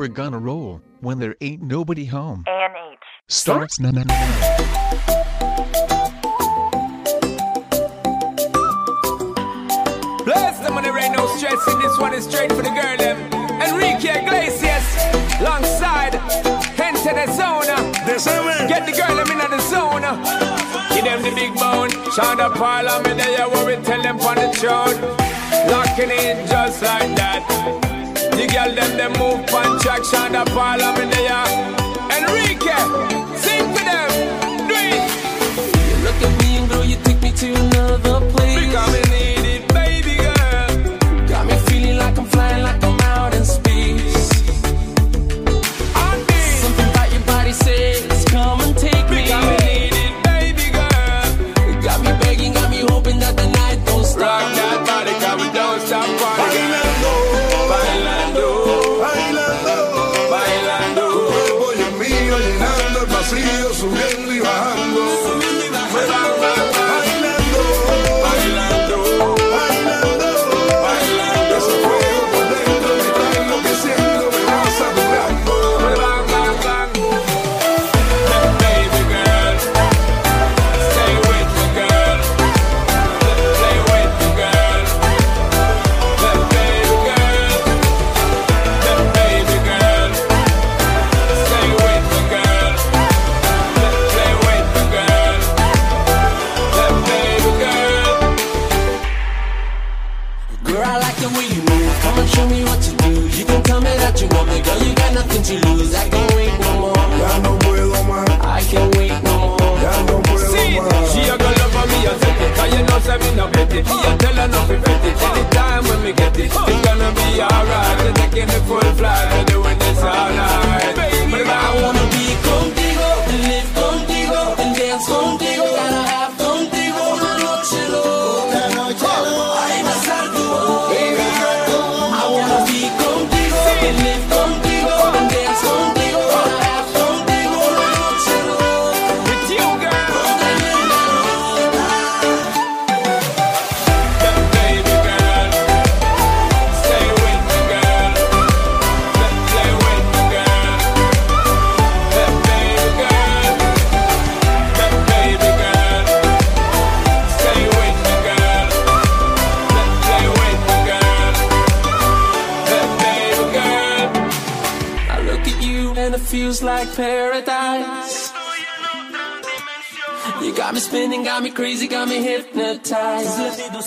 we're gonna roll when there ain't nobody home. And H starts na na Bless the money right now, stressing this one is straight for the girl them. Enrique Iglesias, alongside enter the zone. Get the girl them in the zone. Give them the big bone. Shonda Parliament, they are what we tell them on the throne. Locking in just like that. The girl them them move on tracks and the fall up in the yard. Enrique, sing for them, do it. You look at me and girl, you take me to another place. Because I need it, baby girl. Got me feeling like I'm flying like. I'm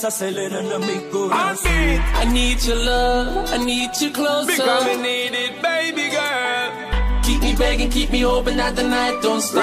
I said, let her me go. I need, your love, I need you closer. Because I need it, baby girl. Keep me begging, keep me open, that the night don't stop.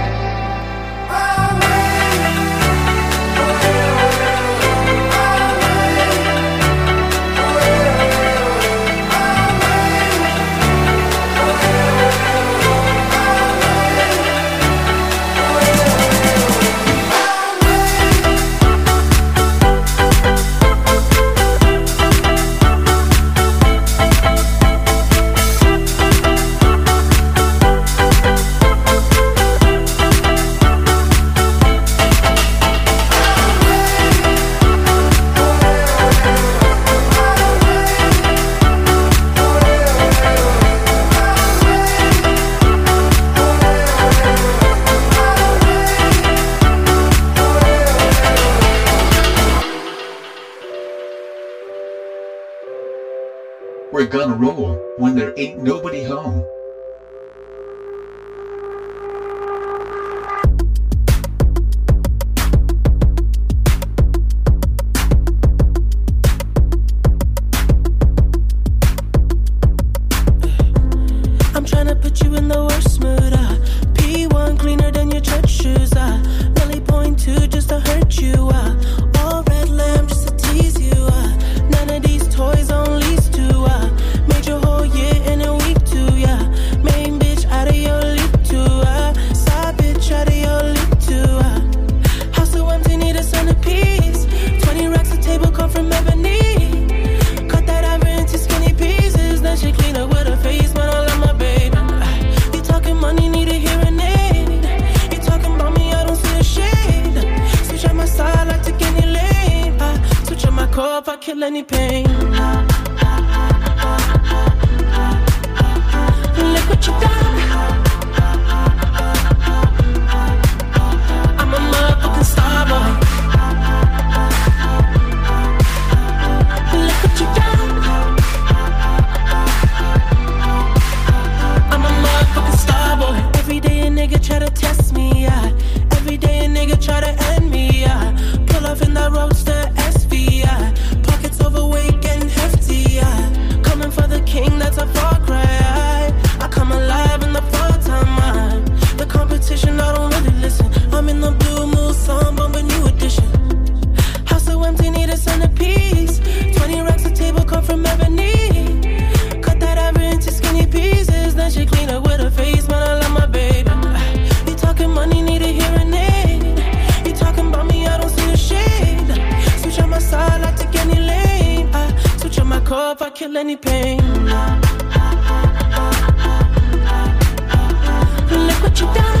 Gonna roll when there ain't nobody home. kill any pain. Look what you done.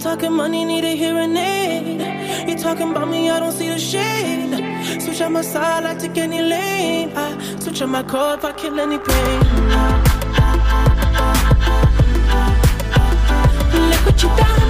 talking money, need a hearing aid. You talking about me, I don't see the shade. Switch out my side, I take any lane. I switch out my car if I kill any pain. Look what you done.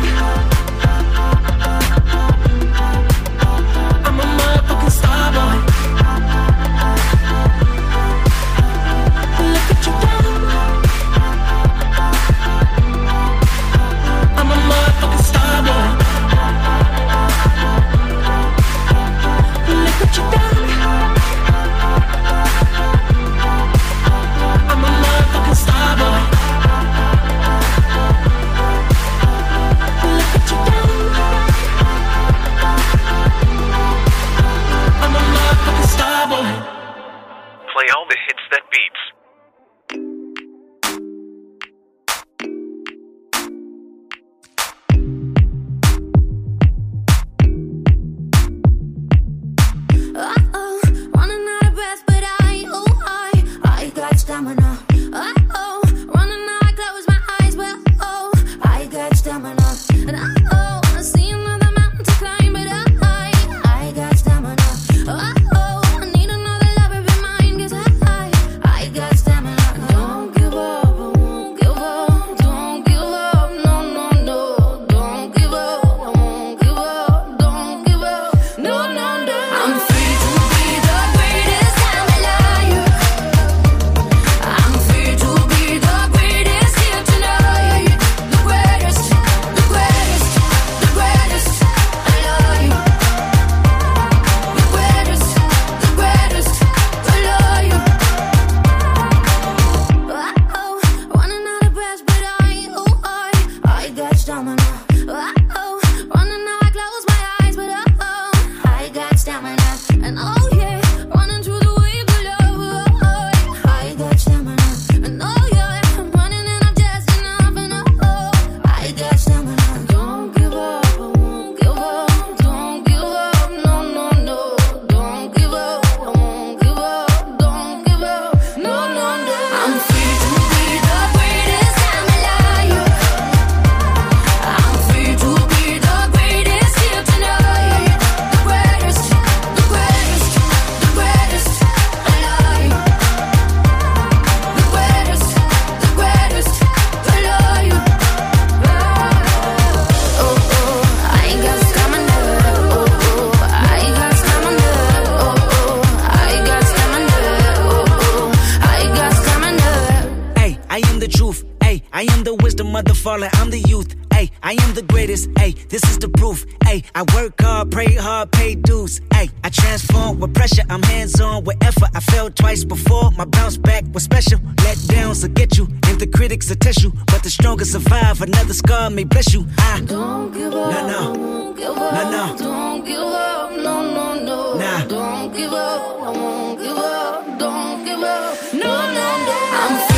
the fallen, I'm the youth. Ay, I am the greatest. Ay, this is the proof. Ay, I work hard, pray hard, pay dues. Ay, I transform with pressure. I'm hands on with effort. I fell twice before. My bounce back was special. Let downs will get you, and the critics will test you. But the stronger survive. Another scar may bless you. I don't give up. No, no. Don't give up. No, no. Don't give up. No, no, no. Nah. Don't give up. I won't give up. Don't give up. No, no, no. I'm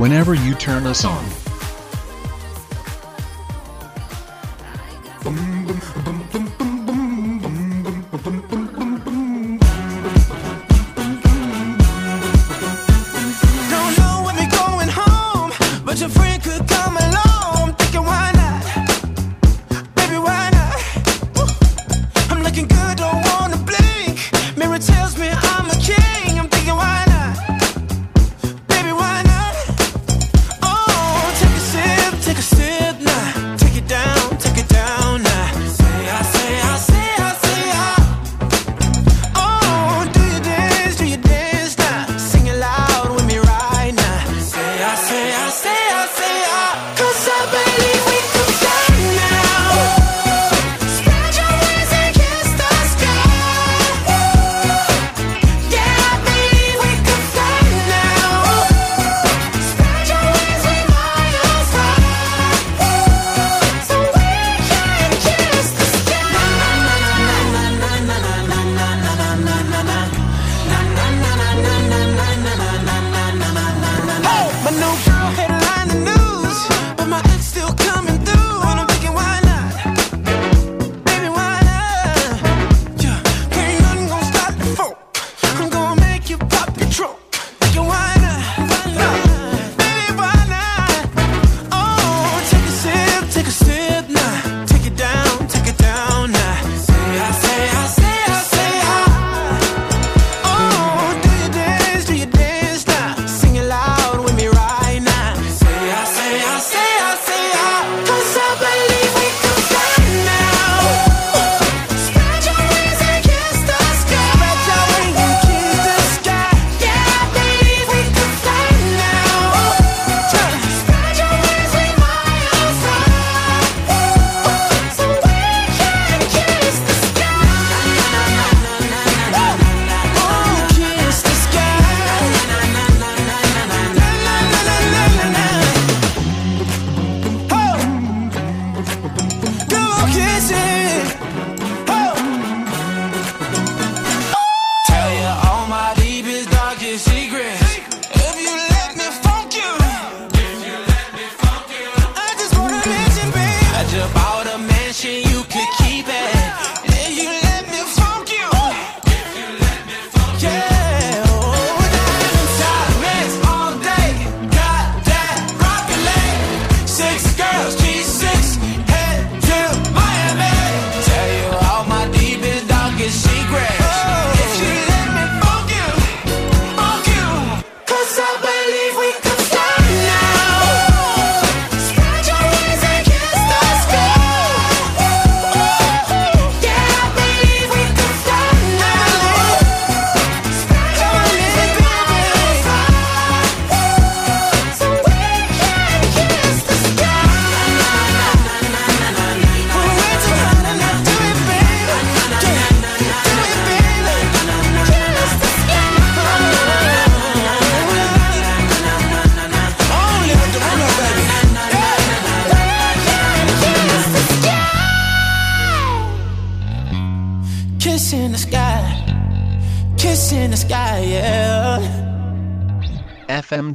whenever you turn us on. Boom, boom, boom,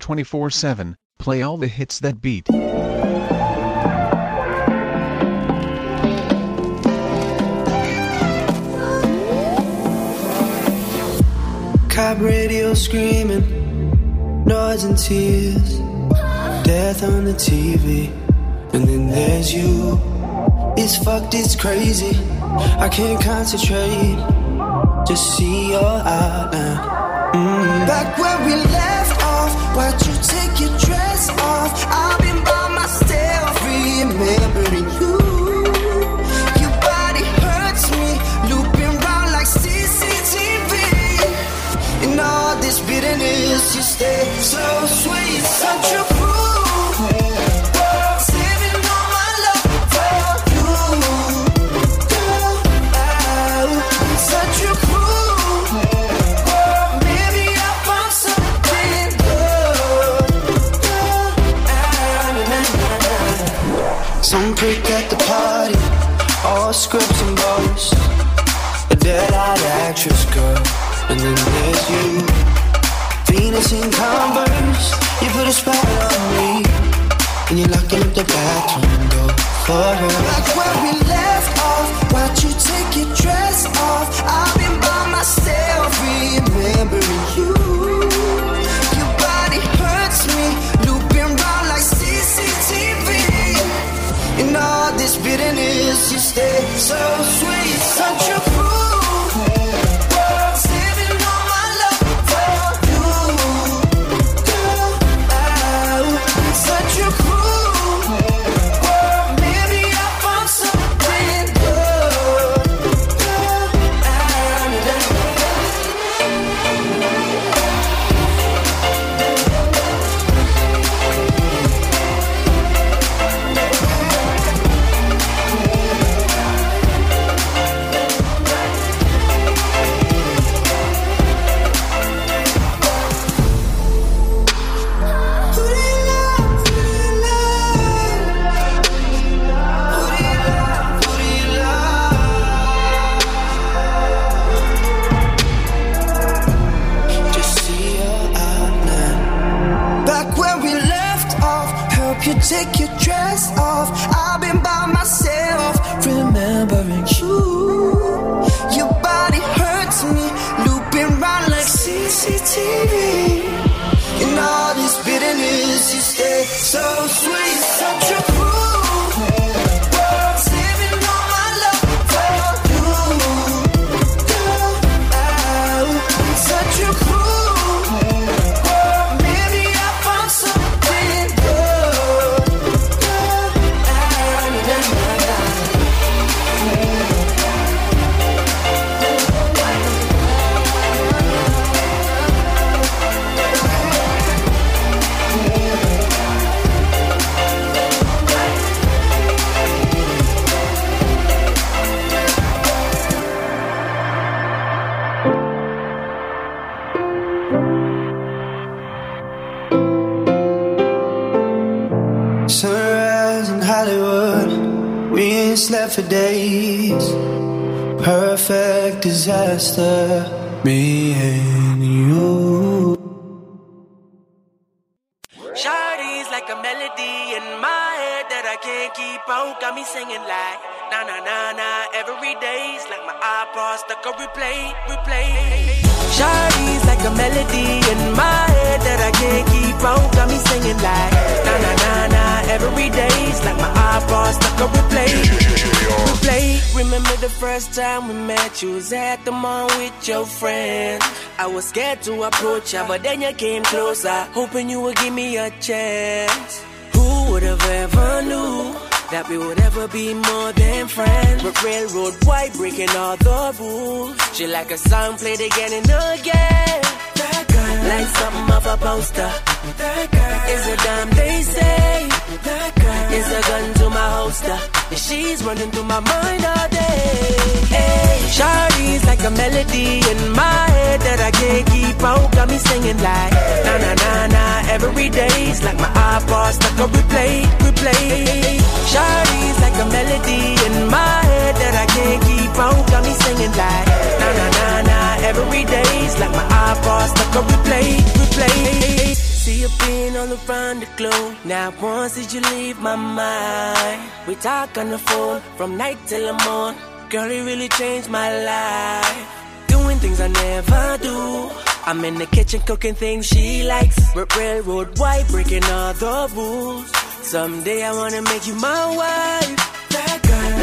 24-7, play all the hits that beat. Cop radio screaming, noise and tears, death on the TV, and then there's you. It's fucked, it's crazy. I can't concentrate. Just see your outline. Mm. Mm-hmm. Back where we left. Locking up the bathroom for her. Back where we left off, why'd you take your dress off? I've been by myself, remembering you. Your body hurts me, looping round like CCTV. In all this bitterness, you stay so sweet, take your dress off. I've been by myself, remembering you. Your body hurts me, looping round like CCTV. In all this bitterness, you stay so sweet, disaster, me and you. Shawty's like a melody in my head that I can't keep out. Got me singing like na na na na every day's like my iPod stuck on replay, replay. Shawty's like a melody in my head that I can't keep out. Got me singing like na na na na every day's like my iPod stuck on replay, replay. Remember the first time we met? You was at the mall with your friends. I was scared to approach ya, but then you came closer, hoping you would give me a chance. Who would have ever knew that we would ever be more than friends? But railroad white breaking all the rules. She like a song played again and again. Like something of a poster. That girl is a dime they say. That girl is a gun to my holster. She's running through my mind all day. Hey, Shawty's like a melody in my head that I can't keep out. Got me singing like na na na na every day's like my iPod stuck on replay, replay. Shawty's like a melody in my head that I can't keep phone got me singing like na na na na. Every day's like my eyeballs stuck on replay, replay. See you being all around the globe. Not once did you leave my mind. We talk on the phone from night till the morning. Girl, it really changed my life. Doing things I never do. I'm in the kitchen cooking things she likes. Railroad white, breaking all the rules. Someday I wanna make you my wife.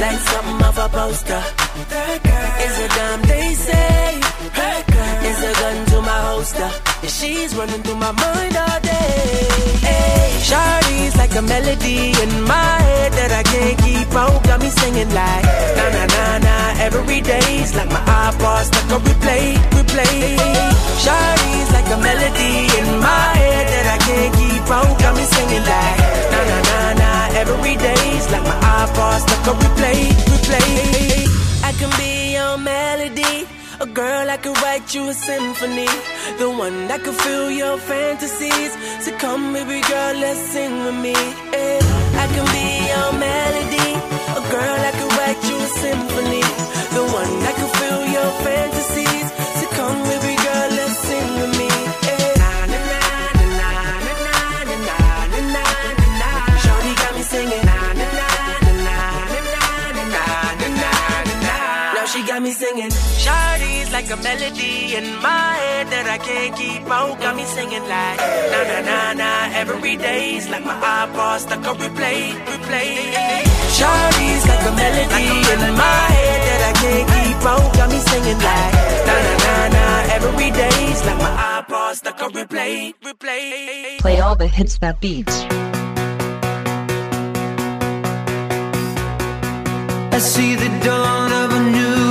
Like something off a poster. That girl is a dime they say. That girl is a gun to my holster. And she's running through my mind all day. Hey, Shawty's like a melody in my head that I can't keep out. Got me singing like na na na na every day's like my iPod stuck on replay, replay. Shawty's like a melody in my head that I can't keep out. Got me singing like na na na na every day's like my iPod stuck on replay, replay. I can be your melody. A girl, I could write you a symphony. The one that could fill your fantasies. So come, baby girl, let's sing with me. Yeah. I can be your melody. A girl, I could write you a symphony. Melody in my head that I can't keep out. Got me singing like na na na na every day's like my iPod stuck on replay, replay. Shawty's like a melody in my head that I can't keep out. Got me singing like na na na na every day's like my iPod stuck on replay, replay. Play all the hits that beats. I see the dawn of a new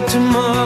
tomorrow.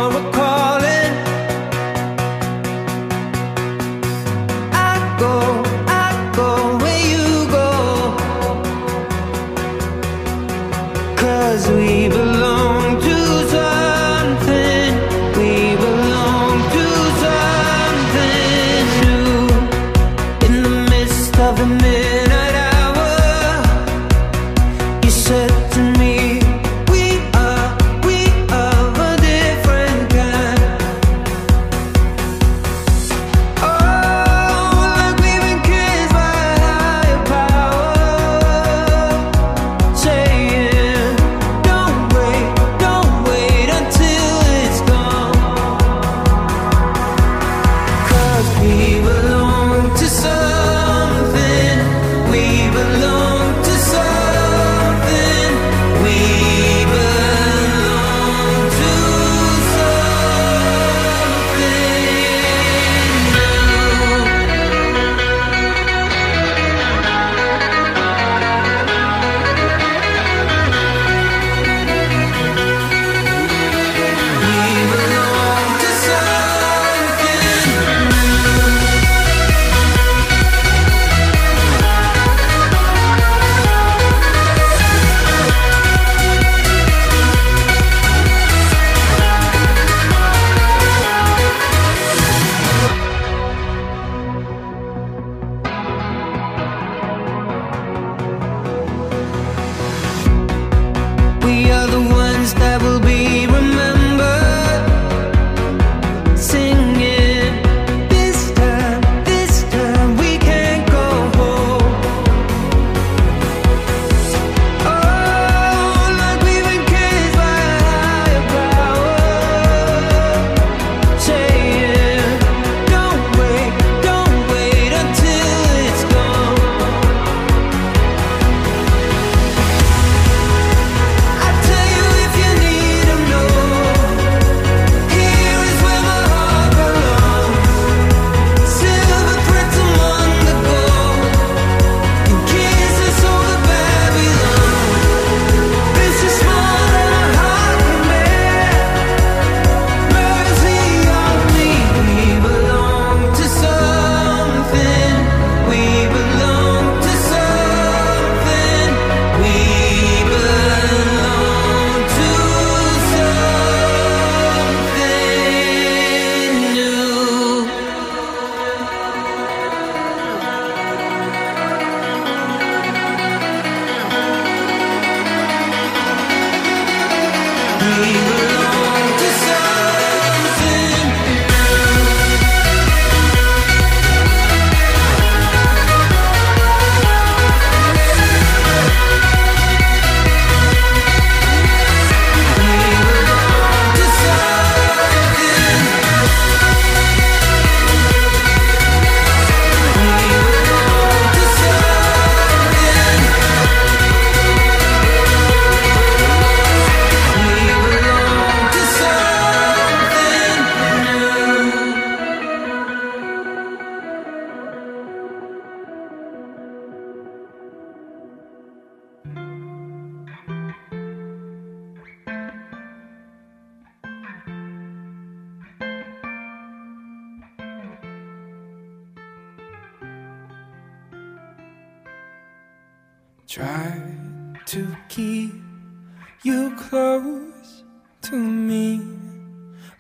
Close to me,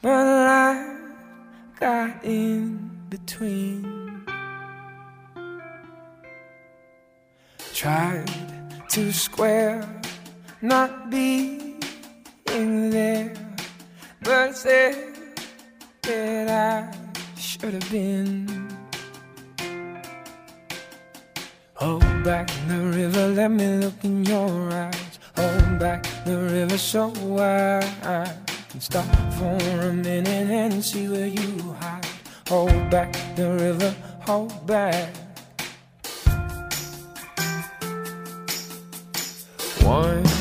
but life got in between. Tried to square not being there, but said that I should have been. Hold back the river, let me look in your eyes. Hold back the river so I can stop for a minute and see where you hide. Hold back the river, hold back. Once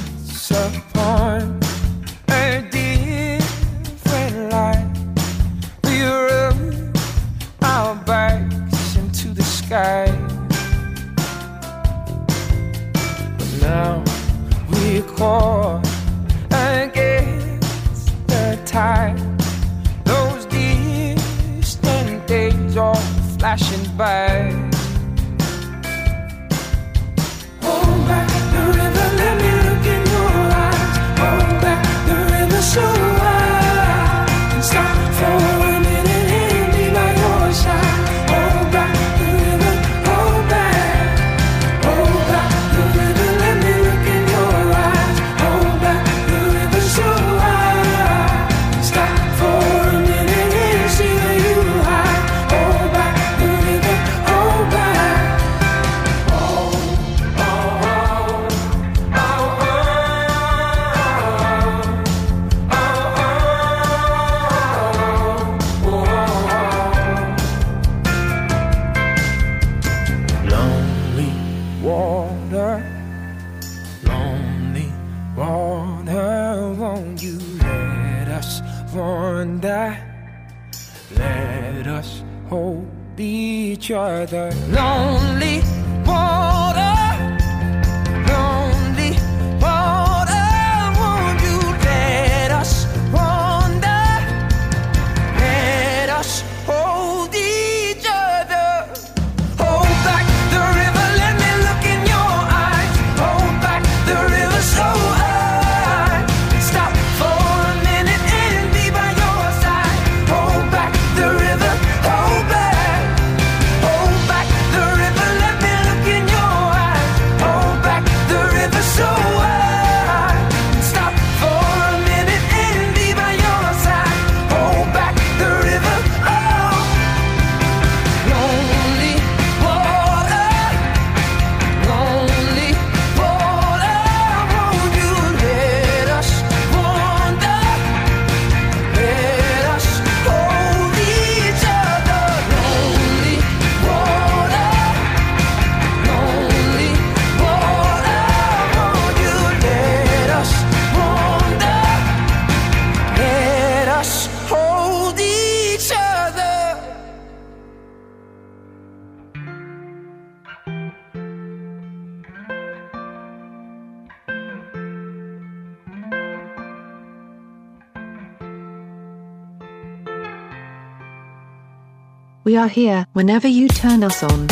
We are here whenever you turn us on.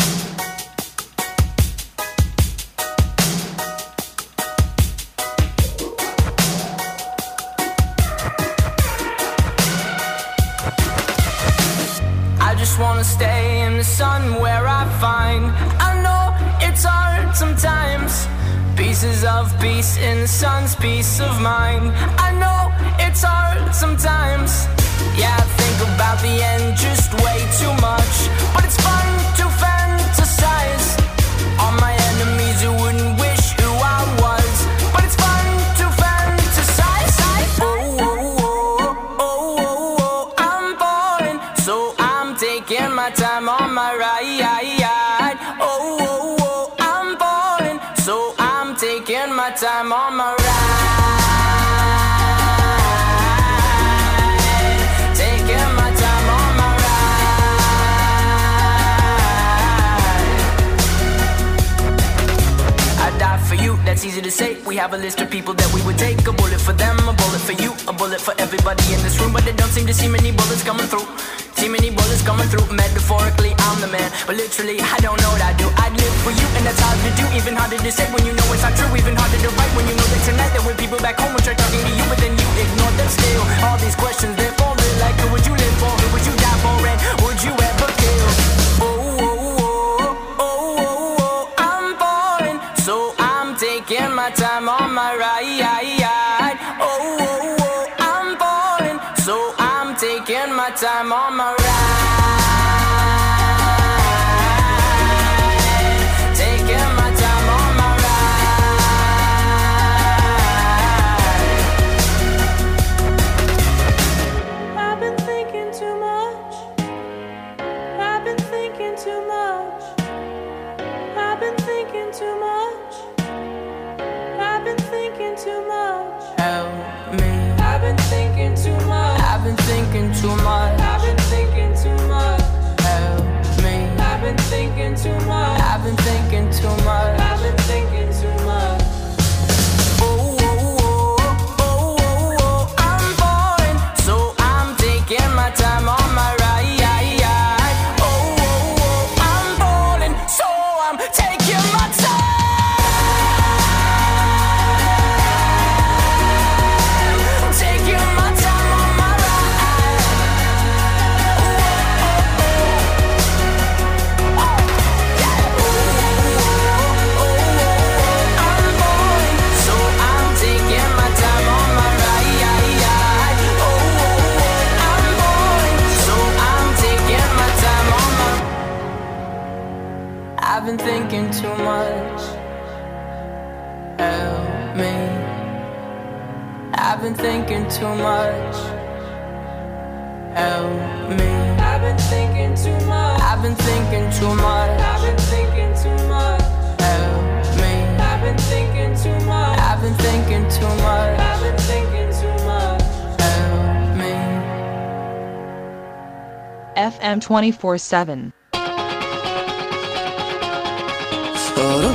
I just wanna stay in the sun where I find. I know it's hard sometimes. Pieces of peace in the sun's peace of mind. I know it's hard sometimes. Yeah, I think about the end just way too much. But it's fun to fantasize. My enemies wouldn't wish who I was. But it's fun to fantasize. Oh, oh, oh, oh, oh, oh, I'm so I'm taking my time on my ride. Oh, oh, oh, oh I'm falling, so I'm taking my time on my ride. that's easy to say. We have a list of people that we would take. A bullet for them, a bullet for you, a bullet for everybody in this room. But they don't seem to see many bullets coming through. See many bullets coming through. Metaphorically, I'm the man. But literally, I don't know what I do. I'd live for you, and that's hard to do. Even harder to say when you know it's not true. Even harder to write when you know that tonight there were people back home who tried talking to you, but then you ignore them still. All these questions, they're folded like who would you live for? Who would you die for? And would you ever kill? 24 7. Oh,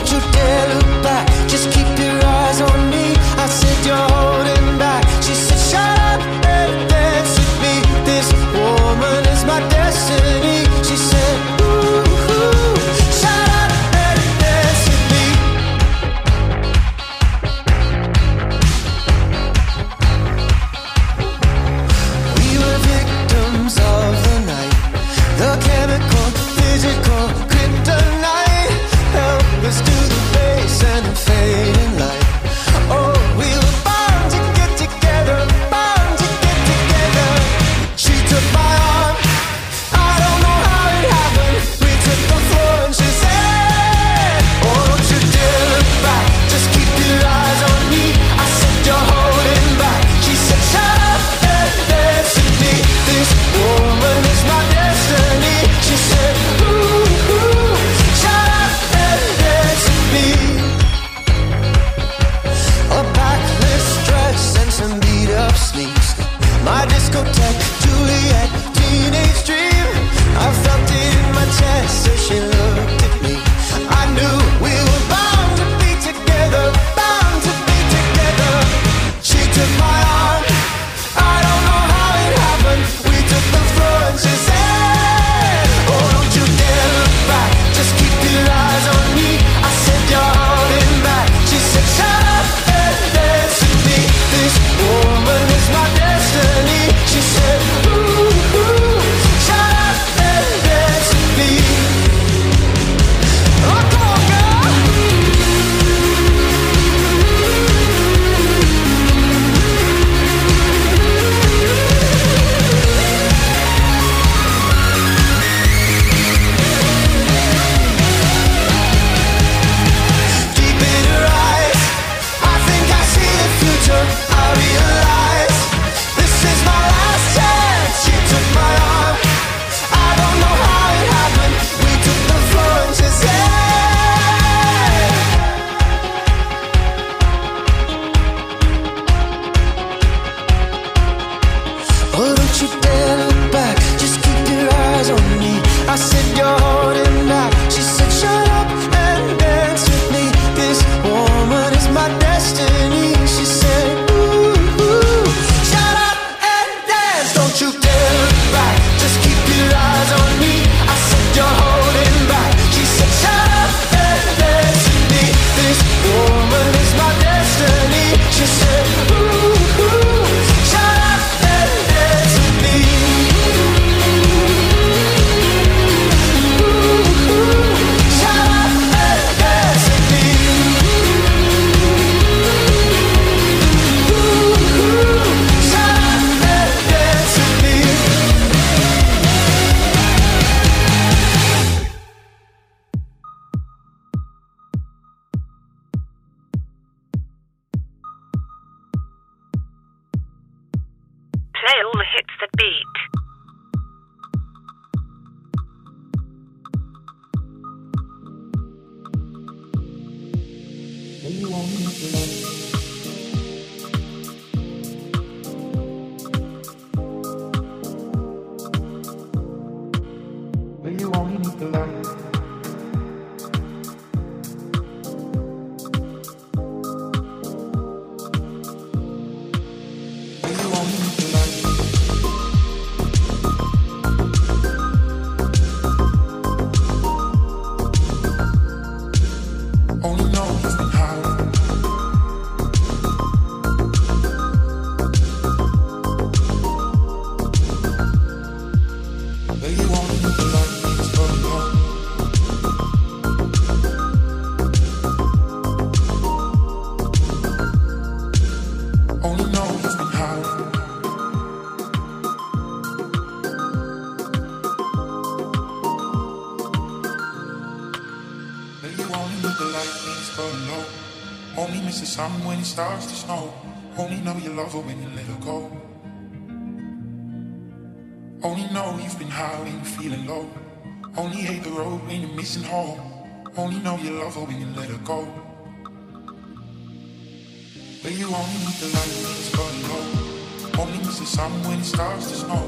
But you only need the light when it's burning low. Only miss the sun when it starts to snow.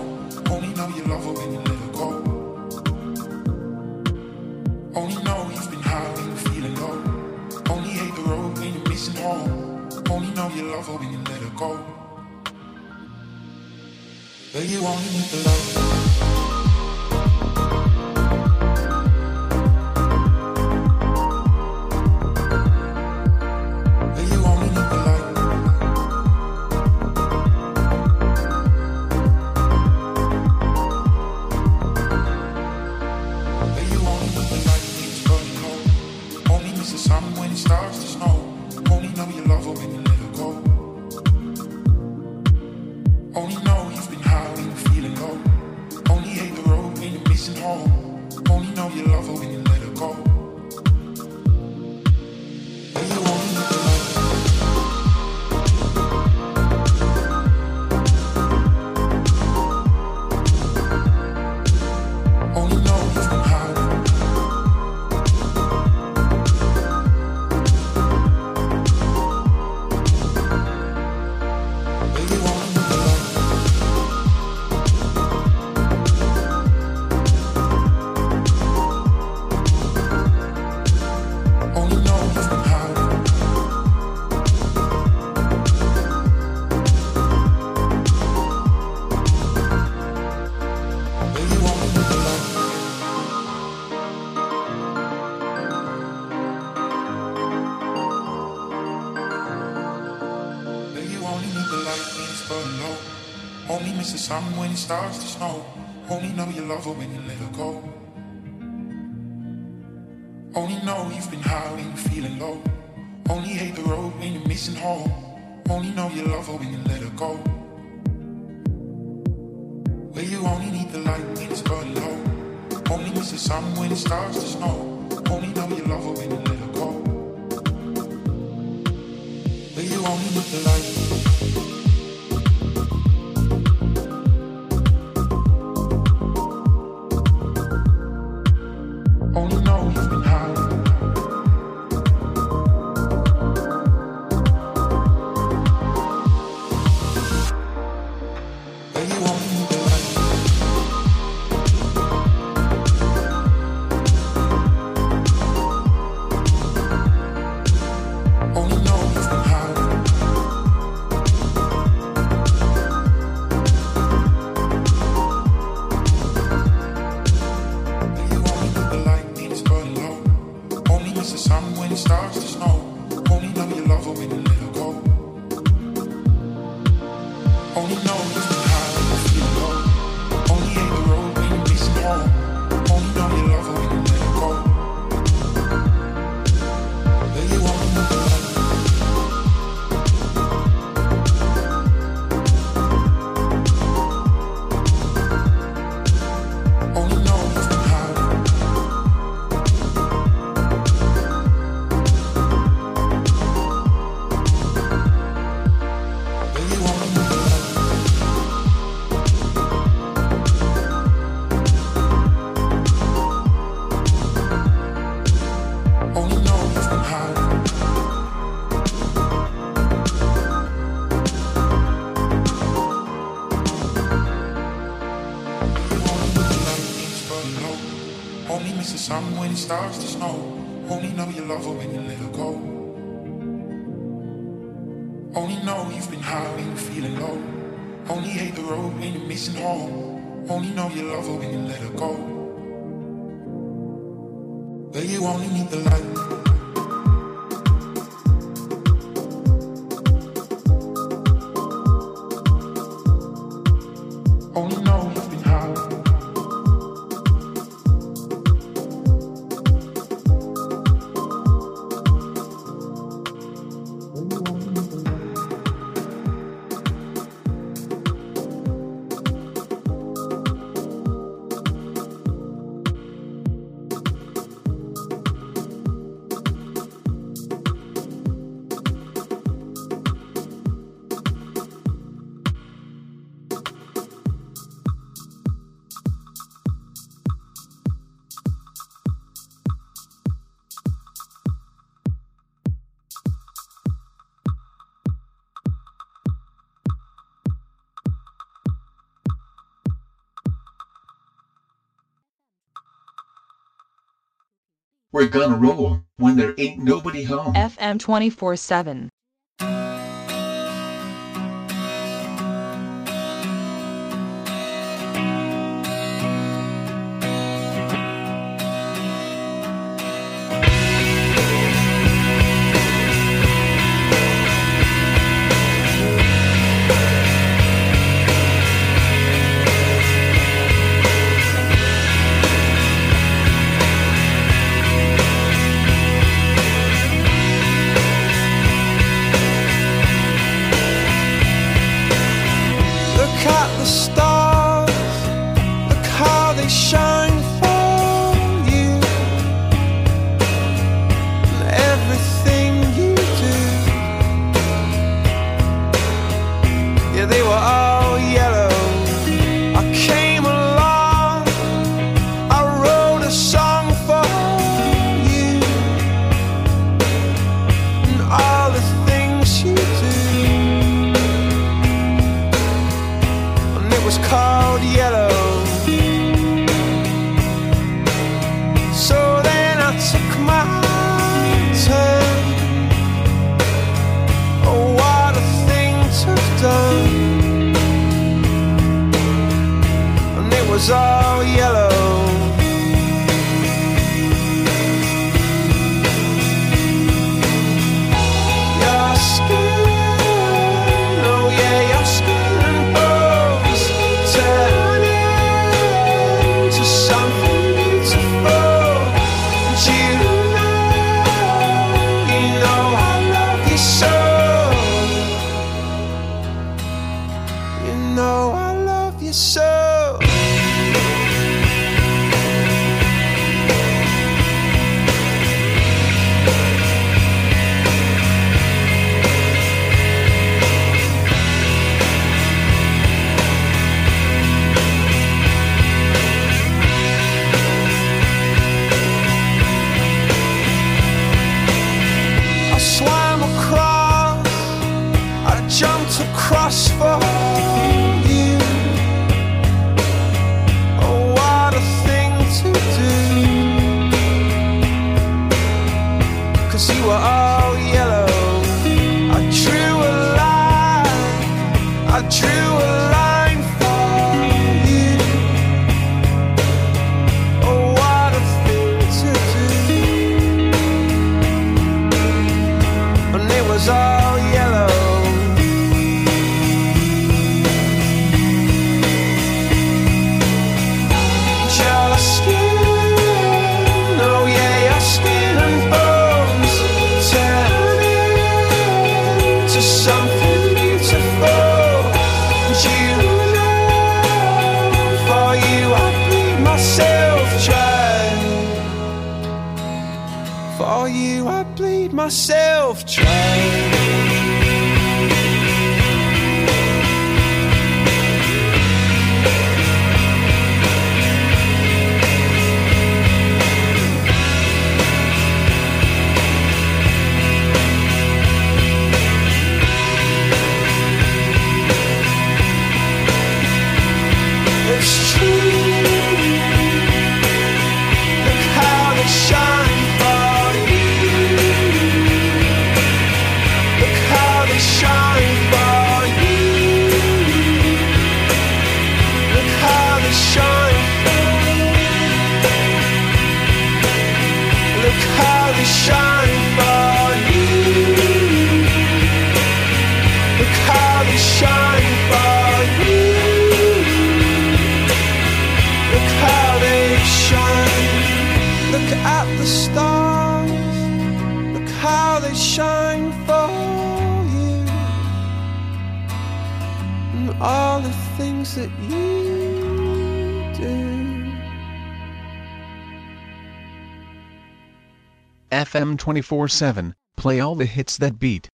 Only know you love her when you let her go. Only know you've been high when you're feeling low. Only hate the road when you're missing home. Only know you love her when you let her go. But you only need the light. Snow. Only know you love her when you let her go. Only know you've been high when you're feeling low. Only hate the road when you're missing home. Only know you love her when you let her go. But you only need the light when it's burning low. Only miss the sun when it starts to snow. Only know you love her when you let her go. But you only need the light. the road when you're missing home. Only know you love her when you let her go. But you only need the light. We're gonna roll when there ain't nobody home. FM 24 7. Just for you. Oh, what a thing to do. Cause you were myself. things that you do. FM 24 7, play all the hits that beat.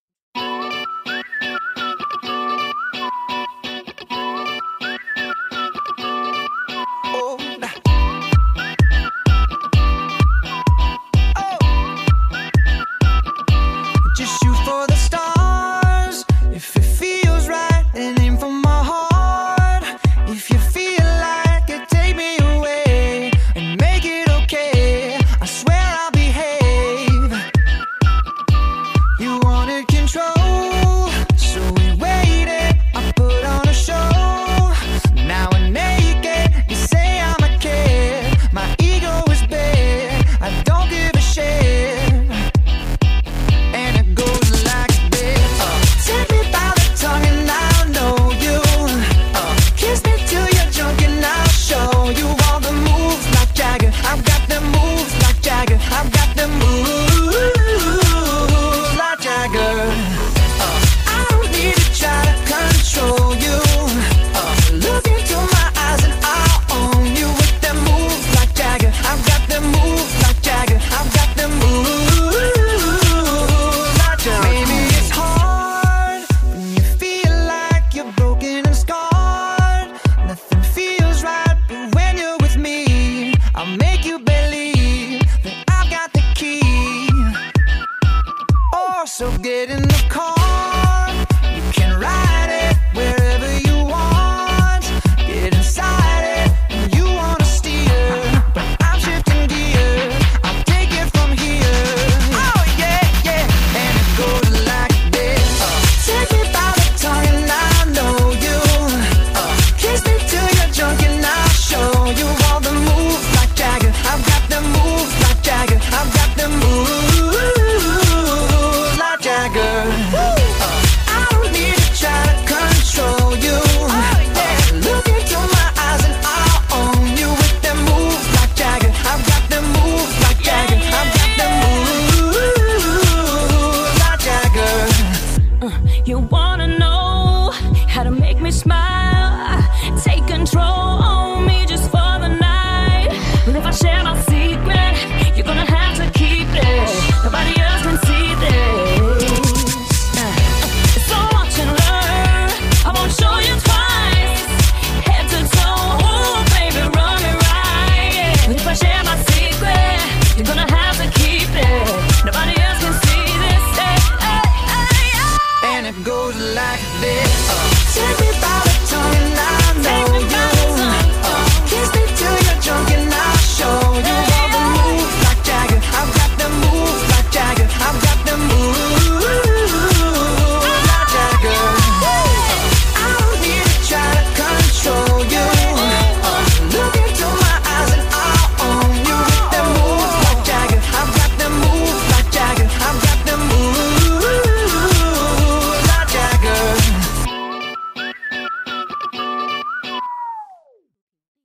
So get in the car.